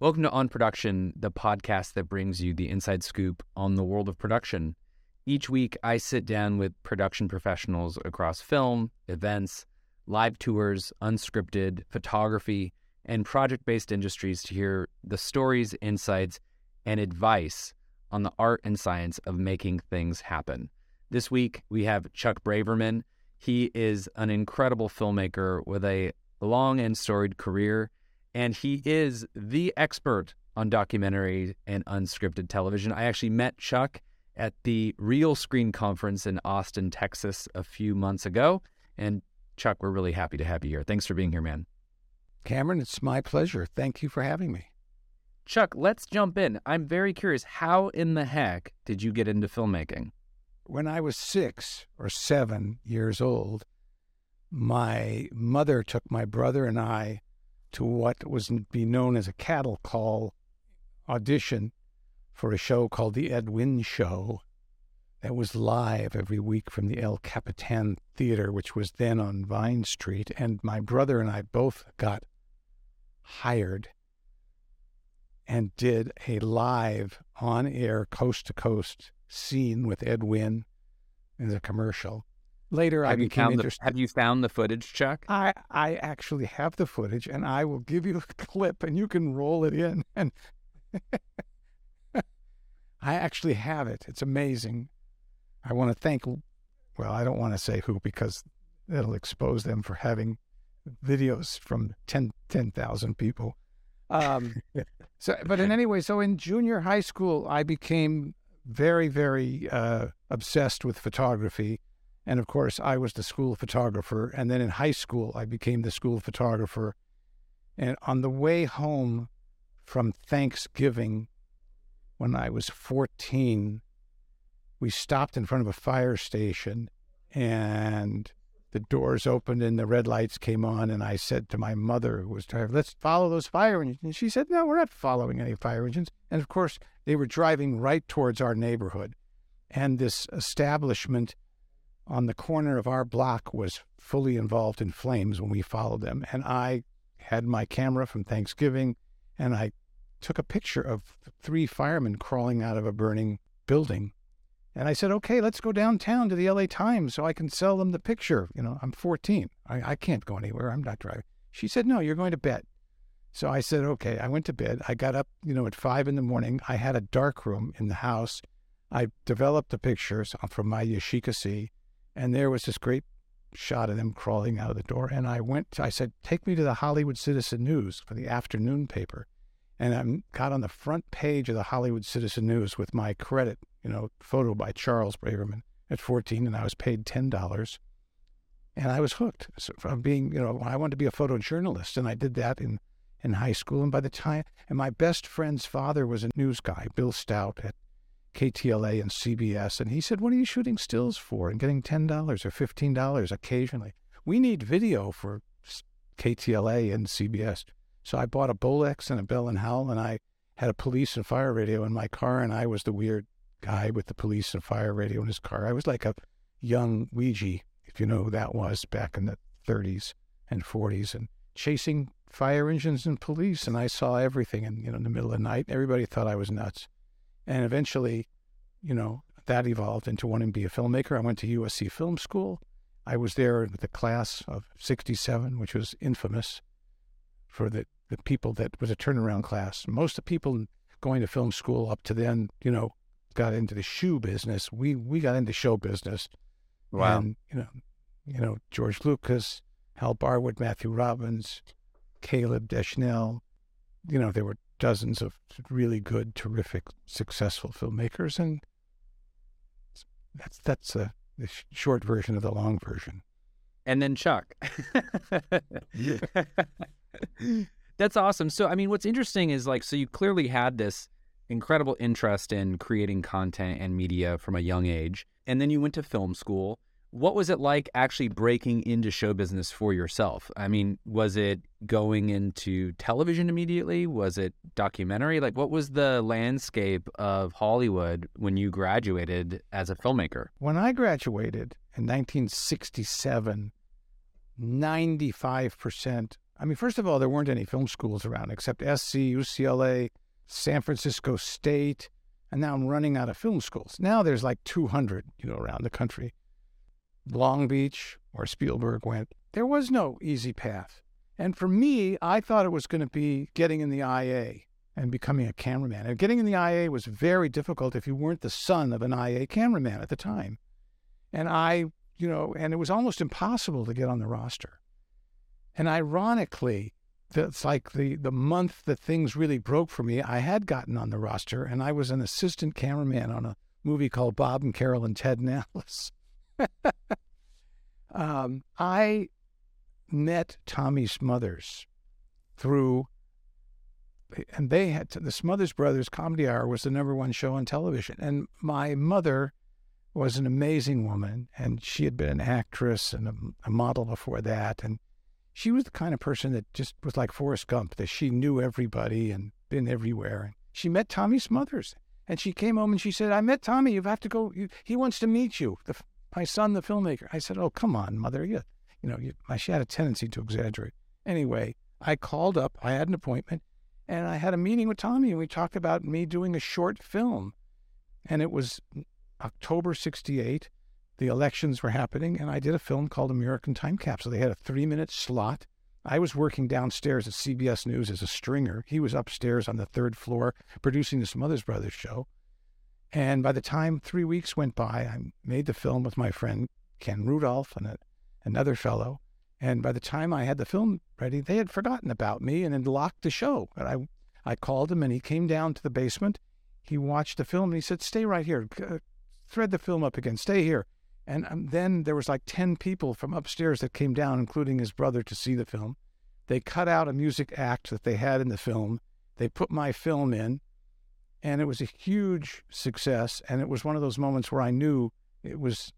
Welcome to On Production, the podcast that brings you the inside scoop on the world of production. Each week, I sit down with production professionals across film, events, live tours, unscripted, photography, and project based industries to hear the stories, insights, and advice on the art and science of making things happen. This week, we have Chuck Braverman. He is an incredible filmmaker with a long and storied career and he is the expert on documentary and unscripted television. I actually met Chuck at the Realscreen Conference in Austin, Texas, a few months ago. And Chuck, we're really happy to have you here. Thanks for being here, man. Cameron, it's my pleasure. Thank you for having me. Chuck, let's jump in. I'm very curious. How in the heck did you get into filmmaking? When I was six or seven years old, my mother took my brother and I to what was to be known as a cattle call audition for a show called The Ed Show that was live every week from the El Capitan Theater, which was then on Vine Street. And my brother and I both got hired and did a live on air, coast to coast scene with Ed in the commercial. Later, have I became interested. The, have you found the footage, Chuck? I I actually have the footage, and I will give you a clip, and you can roll it in. And I actually have it. It's amazing. I want to thank. Well, I don't want to say who because it'll expose them for having videos from 10 10,000 people. Um, so, but in any way, so in junior high school, I became very, very uh, obsessed with photography and of course, I was the school photographer. And then in high school, I became the school photographer. And on the way home from Thanksgiving, when I was 14, we stopped in front of a fire station and the doors opened and the red lights came on. And I said to my mother, who was driving, let's follow those fire engines. And she said, no, we're not following any fire engines. And of course, they were driving right towards our neighborhood. And this establishment on the corner of our block was fully involved in flames when we followed them. And I had my camera from Thanksgiving and I took a picture of three firemen crawling out of a burning building. And I said, okay, let's go downtown to the LA Times so I can sell them the picture. You know, I'm 14. I, I can't go anywhere. I'm not driving. She said, no, you're going to bed. So I said, okay. I went to bed. I got up, you know, at five in the morning. I had a dark room in the house. I developed the pictures from my Yashica and there was this great shot of them crawling out of the door. And I went, I said, take me to the Hollywood Citizen News for the afternoon paper. And I got on the front page of the Hollywood Citizen News with my credit, you know, photo by Charles Braverman at 14, and I was paid $10. And I was hooked from being, you know, I wanted to be a photojournalist, and I did that in, in high school. And by the time, and my best friend's father was a news guy, Bill Stout at KTLA and CBS. And he said, What are you shooting stills for and getting $10 or $15 occasionally? We need video for KTLA and CBS. So I bought a Bolex and a Bell and Howell, and I had a police and fire radio in my car, and I was the weird guy with the police and fire radio in his car. I was like a young Weegee, if you know who that was back in the 30s and 40s, and chasing fire engines and police. And I saw everything in, you know, in the middle of the night. Everybody thought I was nuts. And eventually, you know, that evolved into wanting to be a filmmaker. I went to USC Film School. I was there with the class of 67, which was infamous for the, the people that was a turnaround class. Most of the people going to film school up to then, you know, got into the shoe business. We we got into show business. Wow. And, you know, you know, George Lucas, Hal Barwood, Matthew Robbins, Caleb Deschanel. You know, there were dozens of really good, terrific, successful filmmakers, and that's that's a, the short version of the long version. And then Chuck. that's awesome. So, I mean, what's interesting is like, so you clearly had this incredible interest in creating content and media from a young age, and then you went to film school what was it like actually breaking into show business for yourself? I mean, was it going into television immediately? Was it documentary? Like, what was the landscape of Hollywood when you graduated as a filmmaker? When I graduated in 1967, 95% I mean, first of all, there weren't any film schools around except SC, UCLA, San Francisco State, and now I'm running out of film schools. Now there's like 200, you know, around the country. Long Beach, where Spielberg went, there was no easy path. And for me, I thought it was going to be getting in the IA and becoming a cameraman. And getting in the IA was very difficult if you weren't the son of an IA cameraman at the time. And I, you know, and it was almost impossible to get on the roster. And ironically, that's like the, the month that things really broke for me, I had gotten on the roster and I was an assistant cameraman on a movie called Bob and Carol and Ted and Alice. um, I met Tommy Smothers through, and they had the Smothers Brothers Comedy Hour was the number one show on television. And my mother was an amazing woman, and she had been an actress and a, a model before that. And she was the kind of person that just was like Forrest Gump, that she knew everybody and been everywhere. And she met Tommy Smothers. And she came home and she said, I met Tommy. You have to go. He wants to meet you. The, my son, the filmmaker. I said, Oh, come on, mother. You, you know, you, she had a tendency to exaggerate. Anyway, I called up, I had an appointment, and I had a meeting with Tommy, and we talked about me doing a short film. And it was October 68. The elections were happening, and I did a film called American Time Capsule. They had a three minute slot. I was working downstairs at CBS News as a stringer. He was upstairs on the third floor producing the Smothers Brothers show. And by the time three weeks went by, I made the film with my friend Ken Rudolph and a, another fellow. And by the time I had the film ready, they had forgotten about me and had locked the show. And I, I called him and he came down to the basement. He watched the film and he said, Stay right here. Thread the film up again. Stay here. And um, then there was like 10 people from upstairs that came down, including his brother, to see the film. They cut out a music act that they had in the film. They put my film in and it was a huge success. And it was one of those moments where I knew it was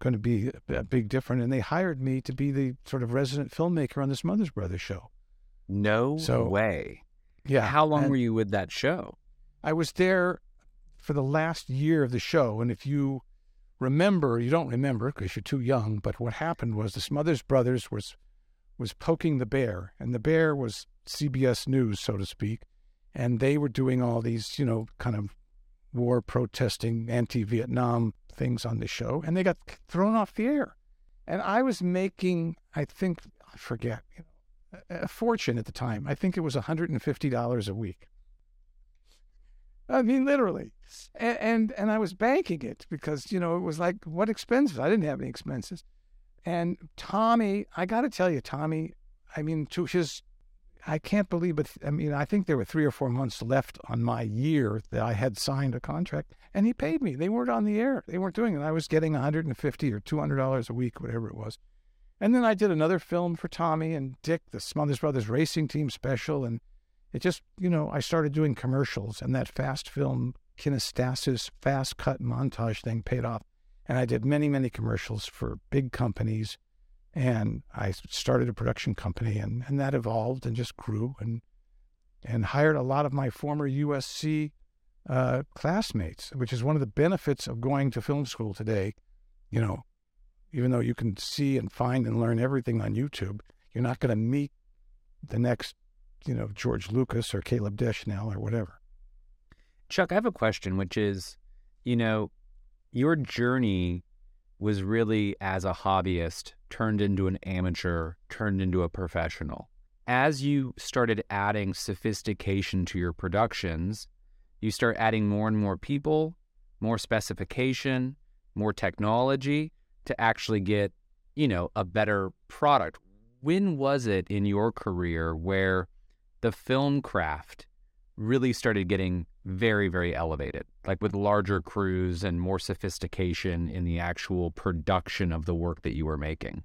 going to be a big difference. And they hired me to be the sort of resident filmmaker on this Smothers Brothers show. No so, way. Yeah. How long were you with that show? I was there for the last year of the show. And if you remember, you don't remember because you're too young, but what happened was the Smothers Brothers was was poking the bear, and the bear was CBS News, so to speak and they were doing all these, you know, kind of war protesting, anti-Vietnam things on the show, and they got thrown off the air. And I was making, I think, I forget, you know, a fortune at the time. I think it was $150 a week. I mean, literally. And, and, and I was banking it because, you know, it was like, what expenses? I didn't have any expenses. And Tommy, I got to tell you, Tommy, I mean, to his I can't believe, but I mean, I think there were three or four months left on my year that I had signed a contract, and he paid me. They weren't on the air; they weren't doing it. I was getting 150 or 200 dollars a week, whatever it was. And then I did another film for Tommy and Dick, the Smothers Brothers Racing Team special, and it just, you know, I started doing commercials, and that fast film kinestasis, fast cut montage thing paid off. And I did many, many commercials for big companies and I started a production company, and, and that evolved and just grew and and hired a lot of my former USC uh, classmates, which is one of the benefits of going to film school today. You know, even though you can see and find and learn everything on YouTube, you're not going to meet the next, you know, George Lucas or Caleb Deschanel or whatever. Chuck, I have a question, which is, you know, your journey was really as a hobbyist turned into an amateur, turned into a professional. As you started adding sophistication to your productions, you start adding more and more people, more specification, more technology to actually get, you know, a better product. When was it in your career where the film craft really started getting very, very elevated, like with larger crews and more sophistication in the actual production of the work that you were making?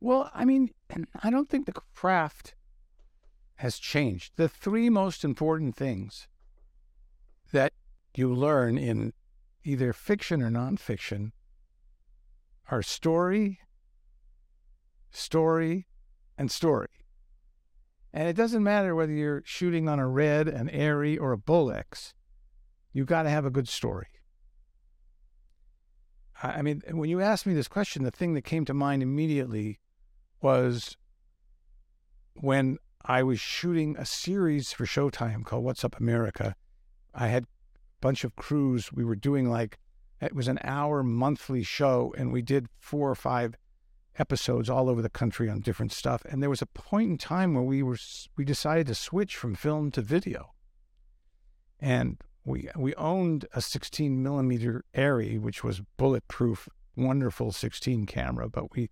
Well, I mean, I don't think the craft has changed. The three most important things that you learn in either fiction or nonfiction are story, story, and story. And it doesn't matter whether you're shooting on a red, an ARRI, or a Bolex. You've got to have a good story. I mean, when you asked me this question, the thing that came to mind immediately was when I was shooting a series for Showtime called What's Up America. I had a bunch of crews. We were doing like, it was an hour monthly show, and we did four or five episodes all over the country on different stuff. And there was a point in time where we were we decided to switch from film to video. And we we owned a 16 millimeter Arri, which was bulletproof, wonderful 16 camera, but we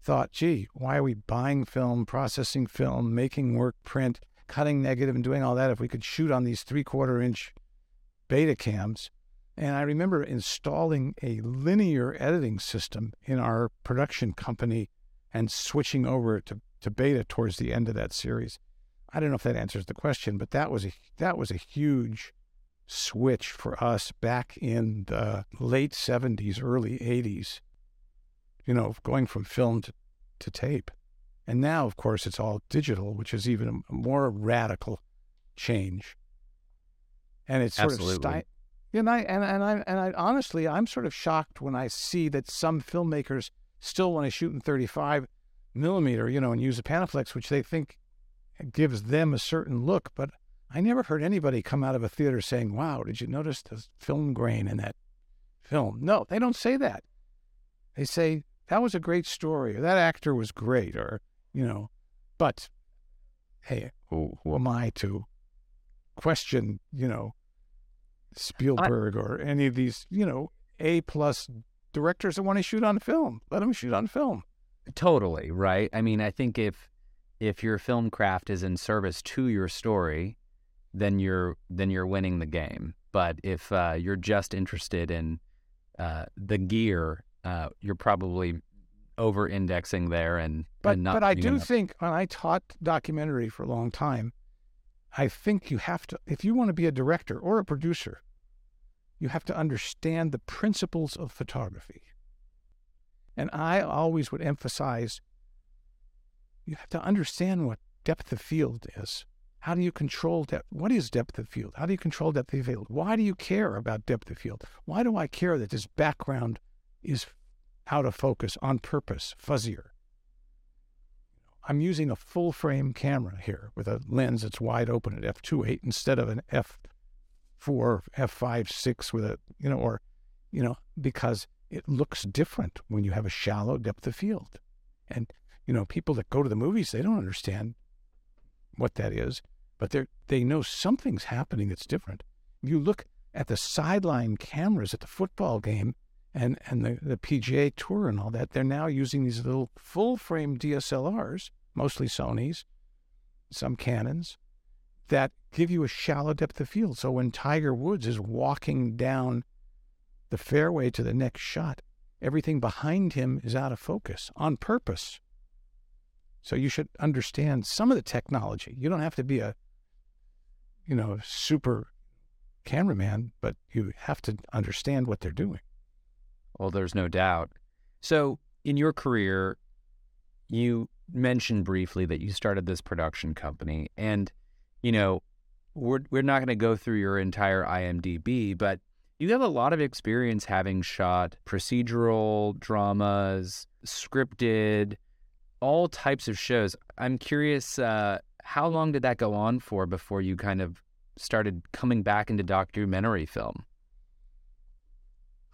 thought, gee, why are we buying film, processing film, making work print, cutting negative, and doing all that if we could shoot on these three quarter inch Betacams? And I remember installing a linear editing system in our production company and switching over to, to beta towards the end of that series. I don't know if that answers the question, but that was a that was a huge switch for us back in the late 70s, early 80s. You know, going from film to, to tape. And now, of course, it's all digital, which is even a more radical change. And it's sort Absolutely. of sti- and I and, and I and I honestly I'm sort of shocked when I see that some filmmakers still want to shoot in 35 millimeter, you know, and use a Panaflex, which they think gives them a certain look. But I never heard anybody come out of a theater saying, "Wow, did you notice the film grain in that film?" No, they don't say that. They say that was a great story, or that actor was great, or you know. But hey, who, who am I to question, you know, Spielberg or any of these, you know, A plus directors that want to shoot on film. Let them shoot on film. Totally, right? I mean, I think if if your film craft is in service to your story, then you're then you're winning the game. But if uh, you're just interested in uh, the gear, uh, you're probably over indexing there and, But and not but I do enough- think when I taught documentary for a long time, I think you have to if you want to be a director or a producer, you have to understand the principles of photography. And I always would emphasize you have to understand what depth of field is. How do you control depth? What is depth of field? How do you control depth of field? Why do you care about depth of field? Why do I care that this background is out of focus on purpose, fuzzier? I'm using a full frame camera here with a lens that's wide open at f2.8 instead of an f4, f5, 6 with a, you know, or, you know, because it looks different when you have a shallow depth of field. And, you know, people that go to the movies, they don't understand what that is, but they they know something's happening that's different. You look at the sideline cameras at the football game and, and the, the PGA Tour and all that, they're now using these little full frame DSLRs, mostly Sony's, some Canons, that give you a shallow depth of field. So when Tiger Woods is walking down the fairway to the next shot, everything behind him is out of focus on purpose. So you should understand some of the technology. You don't have to be a, you know, super cameraman, but you have to understand what they're doing. Well, there's no doubt. So, in your career, you mentioned briefly that you started this production company, and you know, we're we're not going to go through your entire IMDb, but you have a lot of experience having shot procedural dramas, scripted, all types of shows. I'm curious, uh, how long did that go on for before you kind of started coming back into documentary film?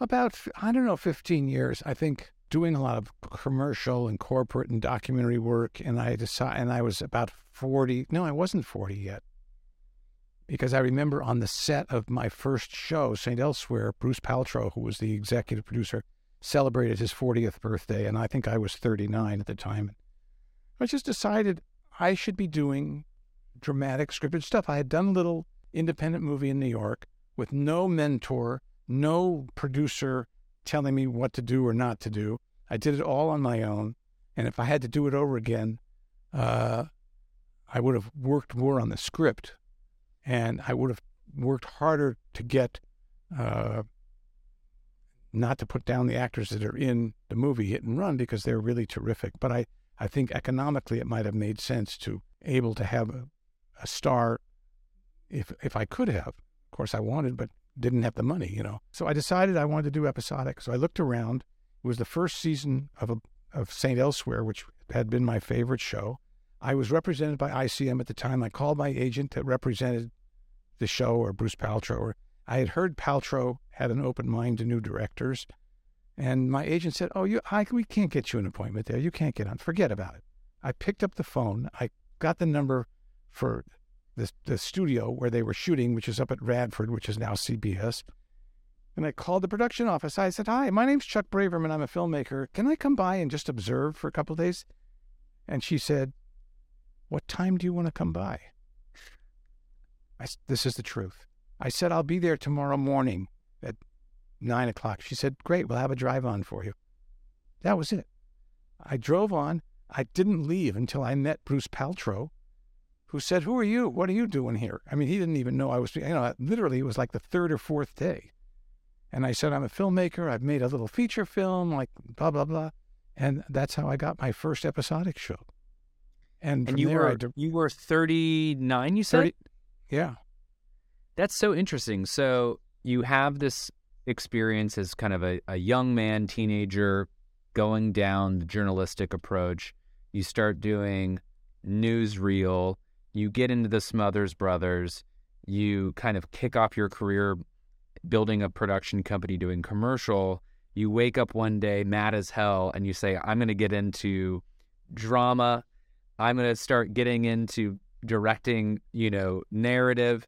About, I don't know, 15 years. I think doing a lot of commercial and corporate and documentary work. And I decided, and I was about 40. No, I wasn't 40 yet. Because I remember on the set of my first show, St. Elsewhere, Bruce Paltrow, who was the executive producer, celebrated his 40th birthday. And I think I was 39 at the time. I just decided I should be doing dramatic scripted stuff. I had done a little independent movie in New York with no mentor, no producer telling me what to do or not to do. I did it all on my own. And if I had to do it over again, uh, I would have worked more on the script and I would have worked harder to get, uh, not to put down the actors that are in the movie hit and run because they're really terrific. But I, I think economically it might have made sense to able to have a, a star if if I could have. Of course I wanted, but didn't have the money, you know. So I decided I wanted to do episodic. So I looked around. It was the first season of a, of Saint Elsewhere, which had been my favorite show. I was represented by ICM at the time. I called my agent that represented the show or Bruce Paltrow. Or I had heard Paltrow had an open mind to new directors. And my agent said, "Oh, you, I, we can't get you an appointment there. You can't get on. Forget about it." I picked up the phone. I got the number for the the studio where they were shooting, which is up at Radford, which is now CBS. And I called the production office. I said, "Hi, my name's Chuck Braverman. I'm a filmmaker. Can I come by and just observe for a couple of days?" And she said, "What time do you want to come by?" I, this is the truth. I said, "I'll be there tomorrow morning at nine o'clock. She said, Great, we'll have a drive on for you. That was it. I drove on. I didn't leave until I met Bruce Paltrow, who said, Who are you? What are you doing here? I mean, he didn't even know I was, you know, literally, it was like the third or fourth day. And I said, I'm a filmmaker. I've made a little feature film, like blah, blah, blah. And that's how I got my first episodic show. And, and you there, were you were 39, you said? 30, yeah. That's so interesting. So you have this experience as kind of a, a young man, teenager, going down the journalistic approach. You start doing newsreel. You get into the Smothers Brothers. You kind of kick off your career building a production company doing commercial. You wake up one day mad as hell and you say, I'm going to get into drama. I'm going to start getting into directing, you know, narrative.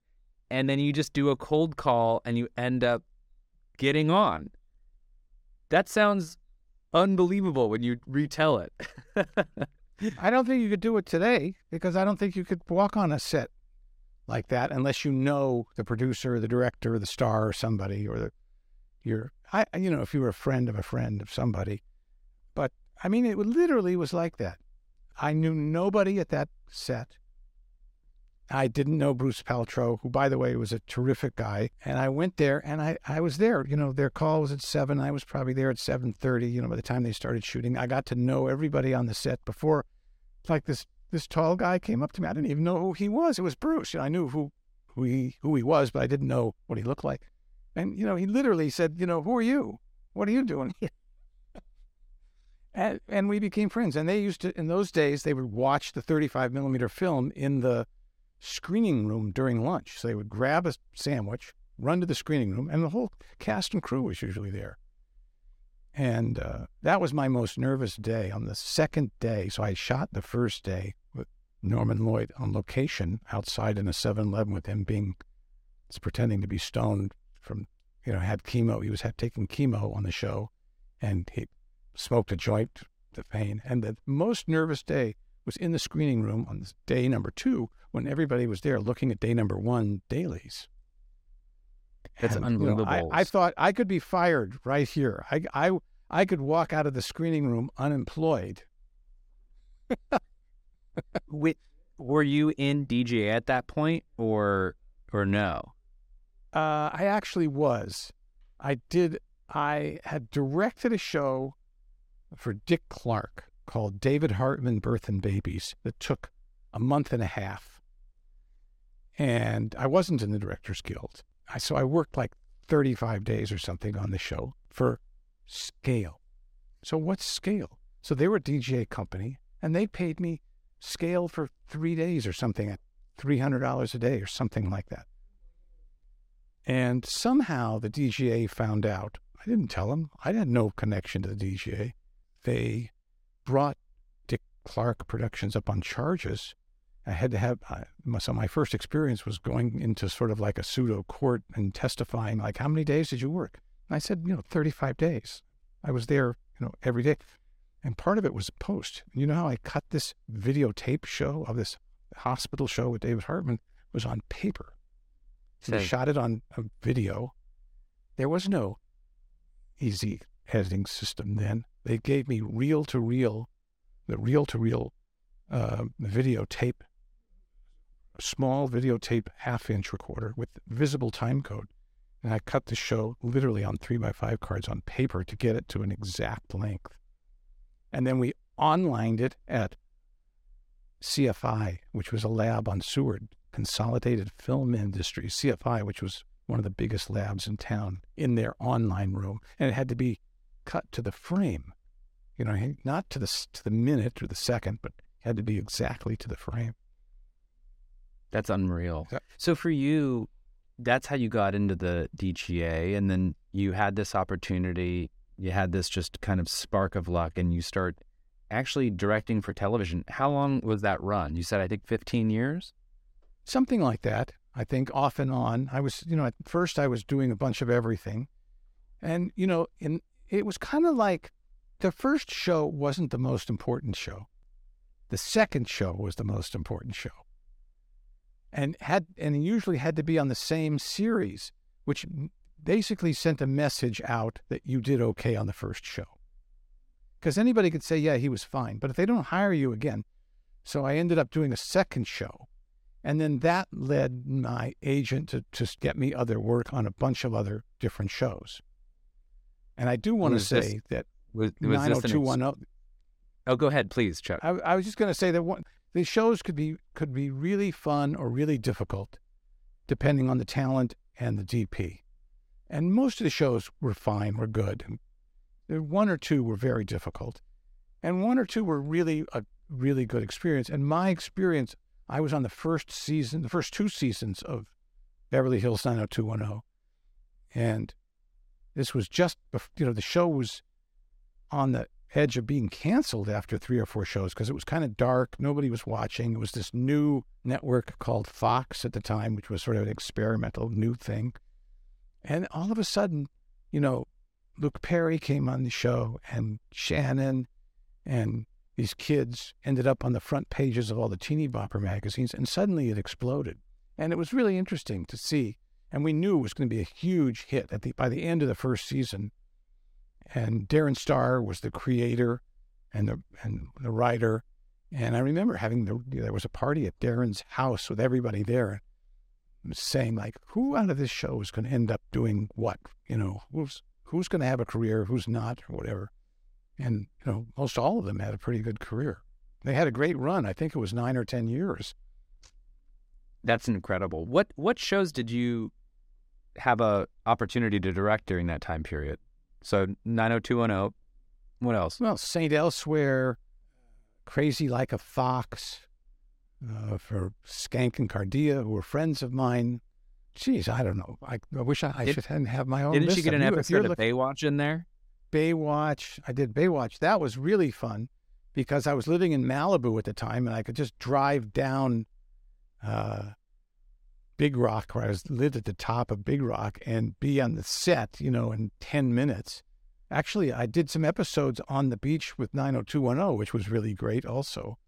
And then you just do a cold call and you end up getting on. That sounds unbelievable when you retell it. I don't think you could do it today because I don't think you could walk on a set like that unless you know the producer, the director, the star, or somebody, or the your I you know if you were a friend of a friend of somebody. But I mean, it literally was like that. I knew nobody at that set. I didn't know Bruce Paltrow, who, by the way, was a terrific guy. And I went there, and I, I was there. You know, their call was at seven. I was probably there at seven thirty. You know, by the time they started shooting, I got to know everybody on the set before. Like this, this tall guy came up to me. I didn't even know who he was. It was Bruce. You know, I knew who, who he, who he was, but I didn't know what he looked like. And you know, he literally said, "You know, who are you? What are you doing here?" and and we became friends. And they used to, in those days, they would watch the thirty-five millimeter film in the screening room during lunch. So they would grab a sandwich, run to the screening room, and the whole cast and crew was usually there. And uh, that was my most nervous day. On the second day, so I shot the first day with Norman Lloyd on location outside in a 7 Eleven with him being, pretending to be stoned from, you know, had chemo. He was had taking chemo on the show and he smoked a joint to pain. And the most nervous day was in the screening room on day number two when everybody was there looking at day number one dailies. That's and, unbelievable. You know, I, I, thought I could be fired right here. I, I, I could walk out of the screening room unemployed. Wait, were you in DGA at that point, or or no? Uh, I actually was. I did. I had directed a show for Dick Clark called David Hartman Birth and Babies that took a month and a half. And I wasn't in the Directors Guild. I, so I worked like 35 days or something on the show for scale. So what's scale? So they were a DGA company and they paid me scale for three days or something at $300 a day or something like that. And somehow the DGA found out. I didn't tell them. I had no connection to the DGA. They brought Dick Clark Productions up on charges. I had to have, uh, so my first experience was going into sort of like a pseudo court and testifying, like, how many days did you work? And I said, you know, 35 days. I was there, you know, every day. And part of it was post. You know how I cut this videotape show of this hospital show with David Hartman was on paper. So we shot it on a video. There was no easy editing system then. They gave me reel to reel, the reel to reel uh, videotape, small videotape half inch recorder with visible time code. And I cut the show literally on three by five cards on paper to get it to an exact length. And then we onlined it at CFI, which was a lab on Seward, Consolidated Film Industries, CFI, which was one of the biggest labs in town, in their online room. And it had to be cut to the frame You know, not to the to the minute or the second, but had to be exactly to the frame. That's unreal. Yeah. So for you, that's how you got into the DGA, and then you had this opportunity. You had this just kind of spark of luck, and you start actually directing for television. How long was that run? You said I think 15 years. Something like that. I think off and on. I was, you know, at first I was doing a bunch of everything, and you know, in it was kind of like the first show wasn't the most important show. The second show was the most important show. And had and usually had to be on the same series, which basically sent a message out that you did okay on the first show. Because anybody could say, yeah, he was fine. But if they don't hire you again, so I ended up doing a second show. And then that led my agent to, to get me other work on a bunch of other different shows. And I do want to say this- that Was, was this ex- 90210 Oh, go ahead, please, Chuck. I, I was just going to say that one, the shows could be could be really fun or really difficult, depending on the talent and the DP. And most of the shows were fine, were good. One or two were very difficult, and one or two were really a really good experience. And my experience, I was on the first season, the first two seasons of Beverly Hills 90210, and this was just you know the show was on the edge of being canceled after three or four shows because it was kind of dark. Nobody was watching. It was this new network called Fox at the time, which was sort of an experimental new thing. And all of a sudden, you know, Luke Perry came on the show and Shannon and these kids ended up on the front pages of all the teeny bopper magazines and suddenly it exploded. And it was really interesting to see. And we knew it was going to be a huge hit at the by the end of the first season and Darren Star was the creator and the and the writer. And I remember having the there was a party at Darren's house with everybody there, saying like, who out of this show is going to end up doing what? You know, who's who's going to have a career, who's not, or whatever. And you know, most all of them had a pretty good career. They had a great run. I think it was nine or ten years. That's incredible. What what shows did you have a opportunity to direct during that time period? So 90210. What else? Well, Saint Elsewhere, Crazy Like a Fox, uh, for Schenck and Cardea, who were friends of mine. Geez, I don't know. I, I wish I, I Did- should have my own. Didn't list you get an episode of looking- Baywatch in there? Baywatch. I did Baywatch. That was really fun because I was living in Malibu at the time and I could just drive down uh, Big Rock, where I was lived at the top of Big Rock, and be on the set, you know, in 10 minutes. Actually, I did some episodes on the beach with 90210, which was really great also.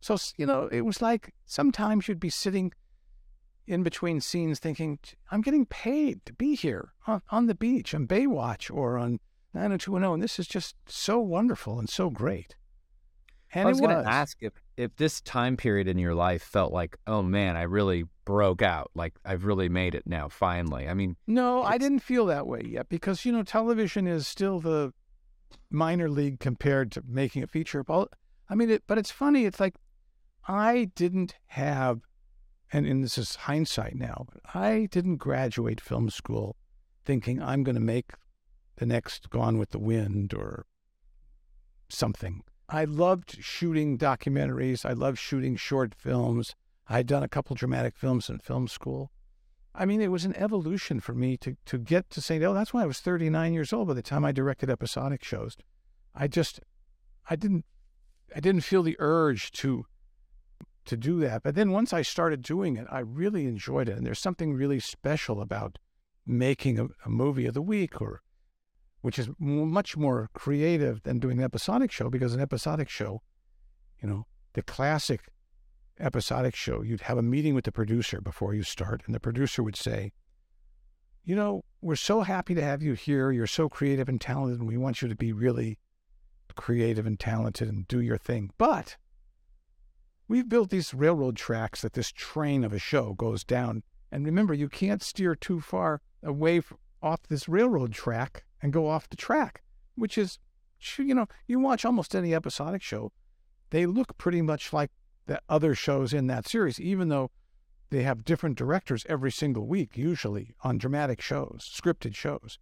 So, you know, it was like sometimes you'd be sitting in between scenes thinking, I'm getting paid to be here on, on the beach, on Baywatch, or on 90210, and this is just so wonderful and so great. And I was it going to ask if if this time period in your life felt like, oh man, I really broke out. Like I've really made it now. Finally. I mean, No, I didn't feel that way yet because you know television is still the minor league compared to making a feature. I mean, it, but it's funny. It's like I didn't have, and, and this is hindsight now, but I didn't graduate film school thinking I'm going to make the next Gone with the Wind or something. I loved shooting documentaries. I loved shooting short films. I'd done a couple dramatic films in film school. I mean, it was an evolution for me to to get to St. Oh, That's why I was 39 years old by the time I directed episodic shows. I just, I didn't, I didn't feel the urge to, to do that. But then once I started doing it, I really enjoyed it. And there's something really special about making a, a movie of the week, or, which is much more creative than doing an episodic show because an episodic show, you know, the classic episodic show, you'd have a meeting with the producer before you start, and the producer would say, You know, we're so happy to have you here. You're so creative and talented, and we want you to be really creative and talented and do your thing. But we've built these railroad tracks that this train of a show goes down. And remember, you can't steer too far away off this railroad track and go off the track, which is, you know, you watch almost any episodic show, they look pretty much like the other shows in that series, even though they have different directors every single week, usually on dramatic shows, scripted shows.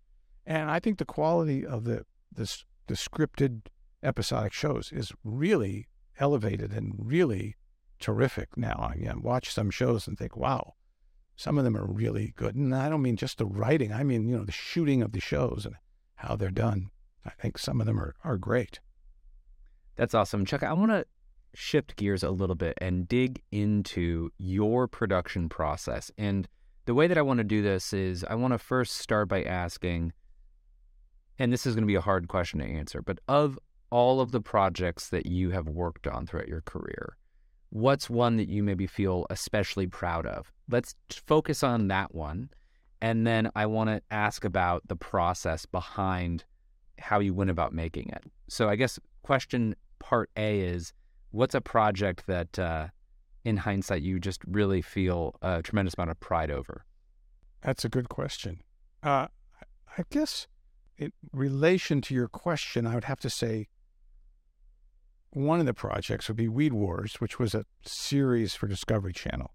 And I think the quality of the the, the scripted episodic shows is really elevated and really terrific now. I mean, watch some shows and think, wow, some of them are really good. And I don't mean just the writing, I mean, you know, the shooting of the shows and how they're done. I think some of them are, are great. That's awesome. Chuck, I want to shift gears a little bit and dig into your production process. And the way that I want to do this is I want to first start by asking, and this is going to be a hard question to answer, but of all of the projects that you have worked on throughout your career, what's one that you maybe feel especially proud of? Let's focus on that one. And then I want to ask about the process behind how you went about making it. So I guess question part A is what's a project that uh, in hindsight you just really feel a tremendous amount of pride over? That's a good question. Uh, I guess in relation to your question, I would have to say one of the projects would be Weed Wars, which was a series for Discovery Channel.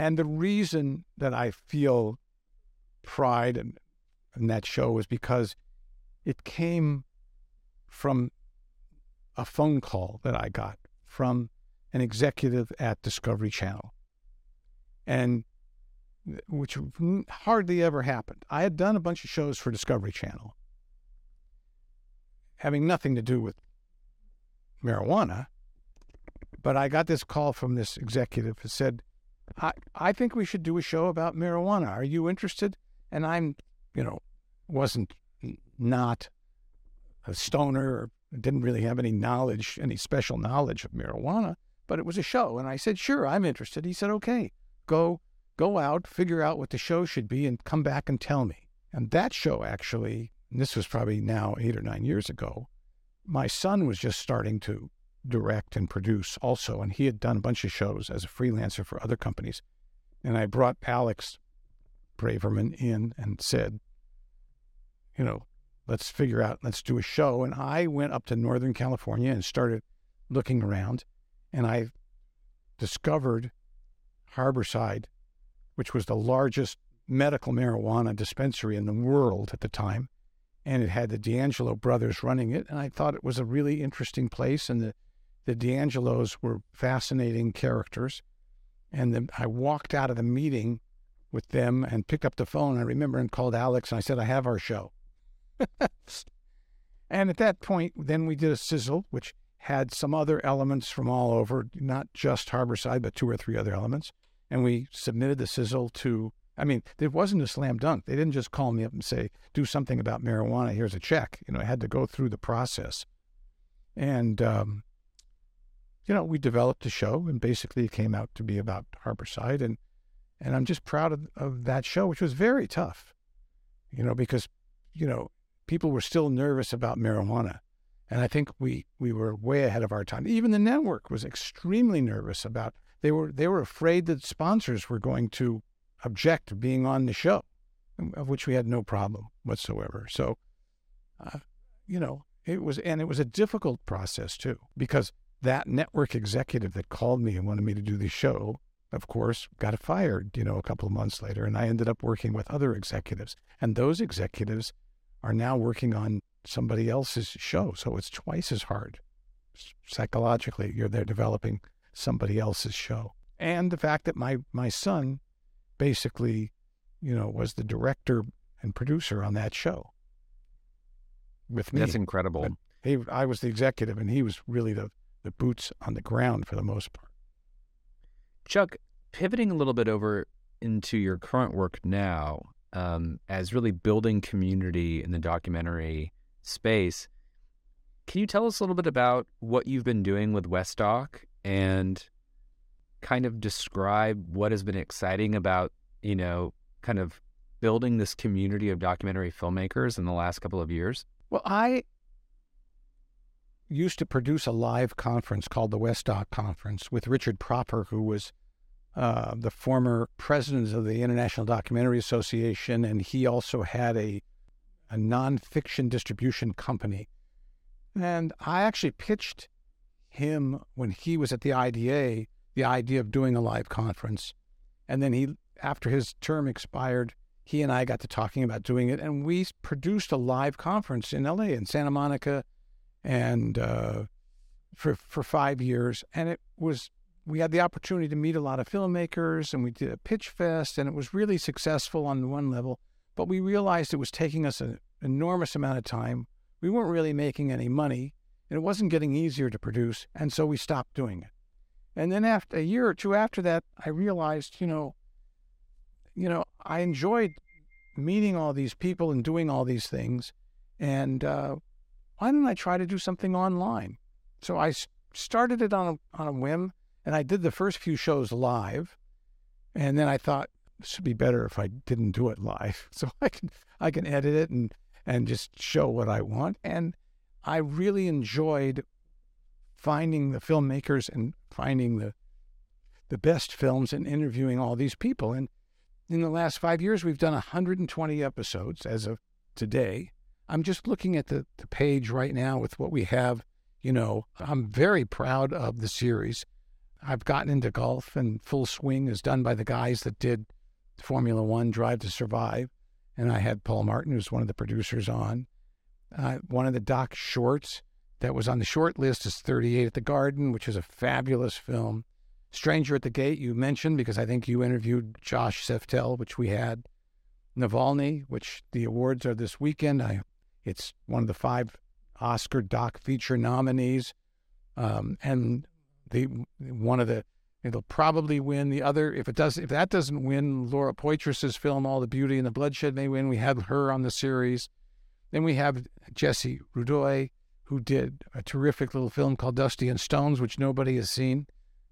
And the reason that I feel pride in, in that show is because it came from a phone call that I got from an executive at Discovery Channel. And which hardly ever happened. I had done a bunch of shows for Discovery Channel, having nothing to do with marijuana, but I got this call from this executive who said, I, I think we should do a show about marijuana. Are you interested? And I'm, you know, wasn't not a stoner didn't really have any knowledge, any special knowledge of marijuana, but it was a show. And I said, sure, I'm interested. He said, okay, go go out, figure out what the show should be, and come back and tell me. And that show actually, this was probably now eight or nine years ago, my son was just starting to direct and produce also, and he had done a bunch of shows as a freelancer for other companies. And I brought Alex Braverman in and said, you know, let's figure out, let's do a show. And I went up to Northern California and started looking around, and I discovered Harborside which was the largest medical marijuana dispensary in the world at the time. And it had the DeAngelo brothers running it. And I thought it was a really interesting place. And the, the DeAngelos were fascinating characters. And then I walked out of the meeting with them and picked up the phone. I remember and called Alex and I said, I have our show. and at that point, then we did a sizzle, which had some other elements from all over, not just Harborside, but two or three other elements and we submitted the sizzle to I mean, it wasn't a slam dunk. They didn't just call me up and say, do something about marijuana. Here's a check. You know, I had to go through the process. And, um, you know, we developed a show and basically it came out to be about Harborside. And, and I'm just proud of, of that show, which was very tough, you know, because, you know, people were still nervous about marijuana. And I think we, we were way ahead of our time. Even the network was extremely nervous about they were they were afraid that sponsors were going to object to being on the show, of which we had no problem whatsoever. So, uh, you know, it was and it was a difficult process too because that network executive that called me and wanted me to do the show, of course, got fired. You know, a couple of months later, and I ended up working with other executives, and those executives are now working on somebody else's show, so it's twice as hard psychologically. You're there developing somebody else's show. And the fact that my, my son basically, you know, was the director and producer on that show with me. That's incredible. he, I was the executive, and he was really the, the boots on the ground for the most part. Chuck, pivoting a little bit over into your current work now, um, as really building community in the documentary space, can you tell us a little bit about what you've been doing with Westdoc and kind of describe what has been exciting about, you know, kind of building this community of documentary filmmakers in the last couple of years? Well, I used to produce a live conference called the Westdoc Conference with Richard Propper, who was uh, the former president of the International Documentary Association, and he also had a a nonfiction distribution company. And I actually pitched him when he was at the IDA the idea of doing a live conference. And then he, after his term expired, he and I got to talking about doing it, and we produced a live conference in LA in Santa Monica and uh, for for five years, and it was we had the opportunity to meet a lot of filmmakers, and we did a pitch fest, and it was really successful on one level. But we realized it was taking us an enormous amount of time. We weren't really making any money, and it wasn't getting easier to produce, and so we stopped doing it. And then after a year or two after that, I realized, you know, you know, I enjoyed meeting all these people and doing all these things, and uh, why didn't I try to do something online? So I started it on a, on a whim, and I did the first few shows live, and then I thought this would be better if I didn't do it live, so I can I can edit it and and just show what I want. And I really enjoyed finding the filmmakers and finding the the best films and interviewing all these people. And in the last five years, we've done 120 episodes as of today. I'm just looking at the, the page right now with what we have. You know, I'm very proud of the series. I've gotten into golf, and Full Swing is done by the guys that did Formula One Drive to Survive. And I had Paul Martin, who's one of the producers, on. Uh, one of the doc shorts that was on the short list is 38 at the Garden, which is a fabulous film. Stranger at the Gate, you mentioned because I think you interviewed Josh Seftel, which we had. Navalny, which the awards are this weekend. I, it's one of the five Oscar doc feature nominees, um, and the one of the it'll probably win. The other, if it does, if that doesn't win, Laura Poitras's film All the Beauty and the Bloodshed may win. We had her on the series. Then we have Jesse Rudoy, who did a terrific little film called Dusty and Stones, which nobody has seen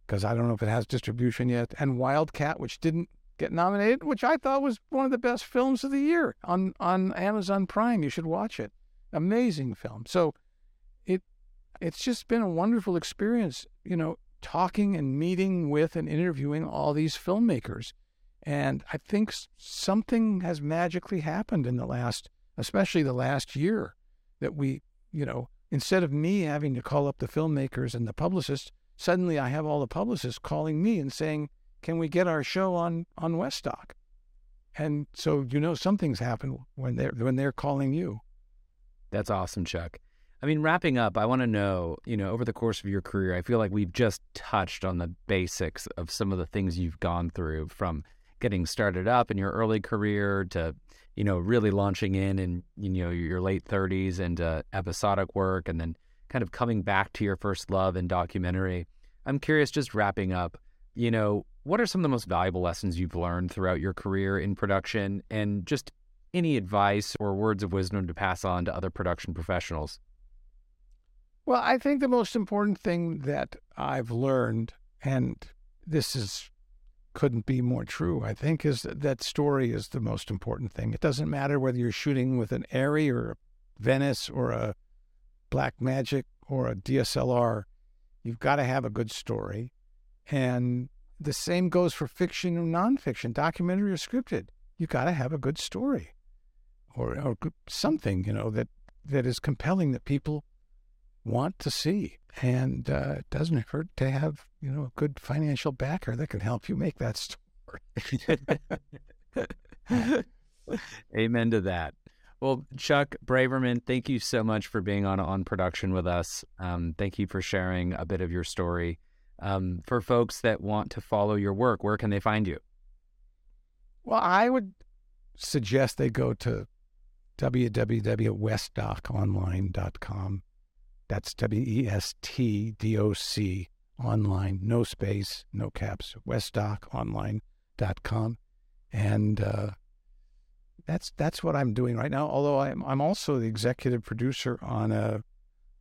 because I don't know if it has distribution yet, and Wildcat, which didn't get nominated, which I thought was one of the best films of the year on on Amazon Prime. You should watch it. Amazing film. So it it's just been a wonderful experience, you know, talking and meeting with and interviewing all these filmmakers. And I think something has magically happened in the last, especially the last year, that we, you know, instead of me having to call up the filmmakers and the publicists, suddenly I have all the publicists calling me and saying, "Can we get our show on on Westdoc?" And so you know something's happened when they're when they're calling you. That's awesome, Chuck. I mean, wrapping up, I want to know, you know, over the course of your career, I feel like we've just touched on the basics of some of the things you've gone through from getting started up in your early career to, you know, really launching in in, you know, your late 30s into episodic work and then kind of coming back to your first love in documentary. I'm curious, just wrapping up, you know, what are some of the most valuable lessons you've learned throughout your career in production and just any advice or words of wisdom to pass on to other production professionals? Well, I think the most important thing that I've learned, and this is couldn't be more true, I think, is that, story is the most important thing. It doesn't matter whether you're shooting with an Arri or a Venice or a Blackmagic or a DSLR, you've got to have a good story. And the same goes for fiction or nonfiction, documentary or scripted. You've got to have a good story or, or something, you know, that, that is compelling that people want to see. And uh, it doesn't hurt to have, you know, a good financial backer that can help you make that story. Amen to that. Well, Chuck Braverman, thank you so much for being on on production with us. Um, thank you for sharing a bit of your story. Um, for folks that want to follow your work, where can they find you? Well, I would suggest they go to www.westdoconline.com. That's W E S T D O C online, no space, no caps, westdoconline.com. And uh, that's that's what I'm doing right now. Although I'm I'm also the executive producer on a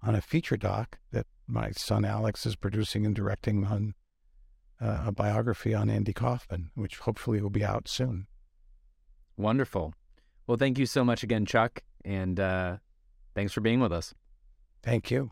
on a feature doc that my son Alex is producing and directing on uh, a biography on Andy Kaufman, which hopefully will be out soon. Wonderful. Well, thank you so much again, Chuck, and uh, thanks for being with us. Thank you.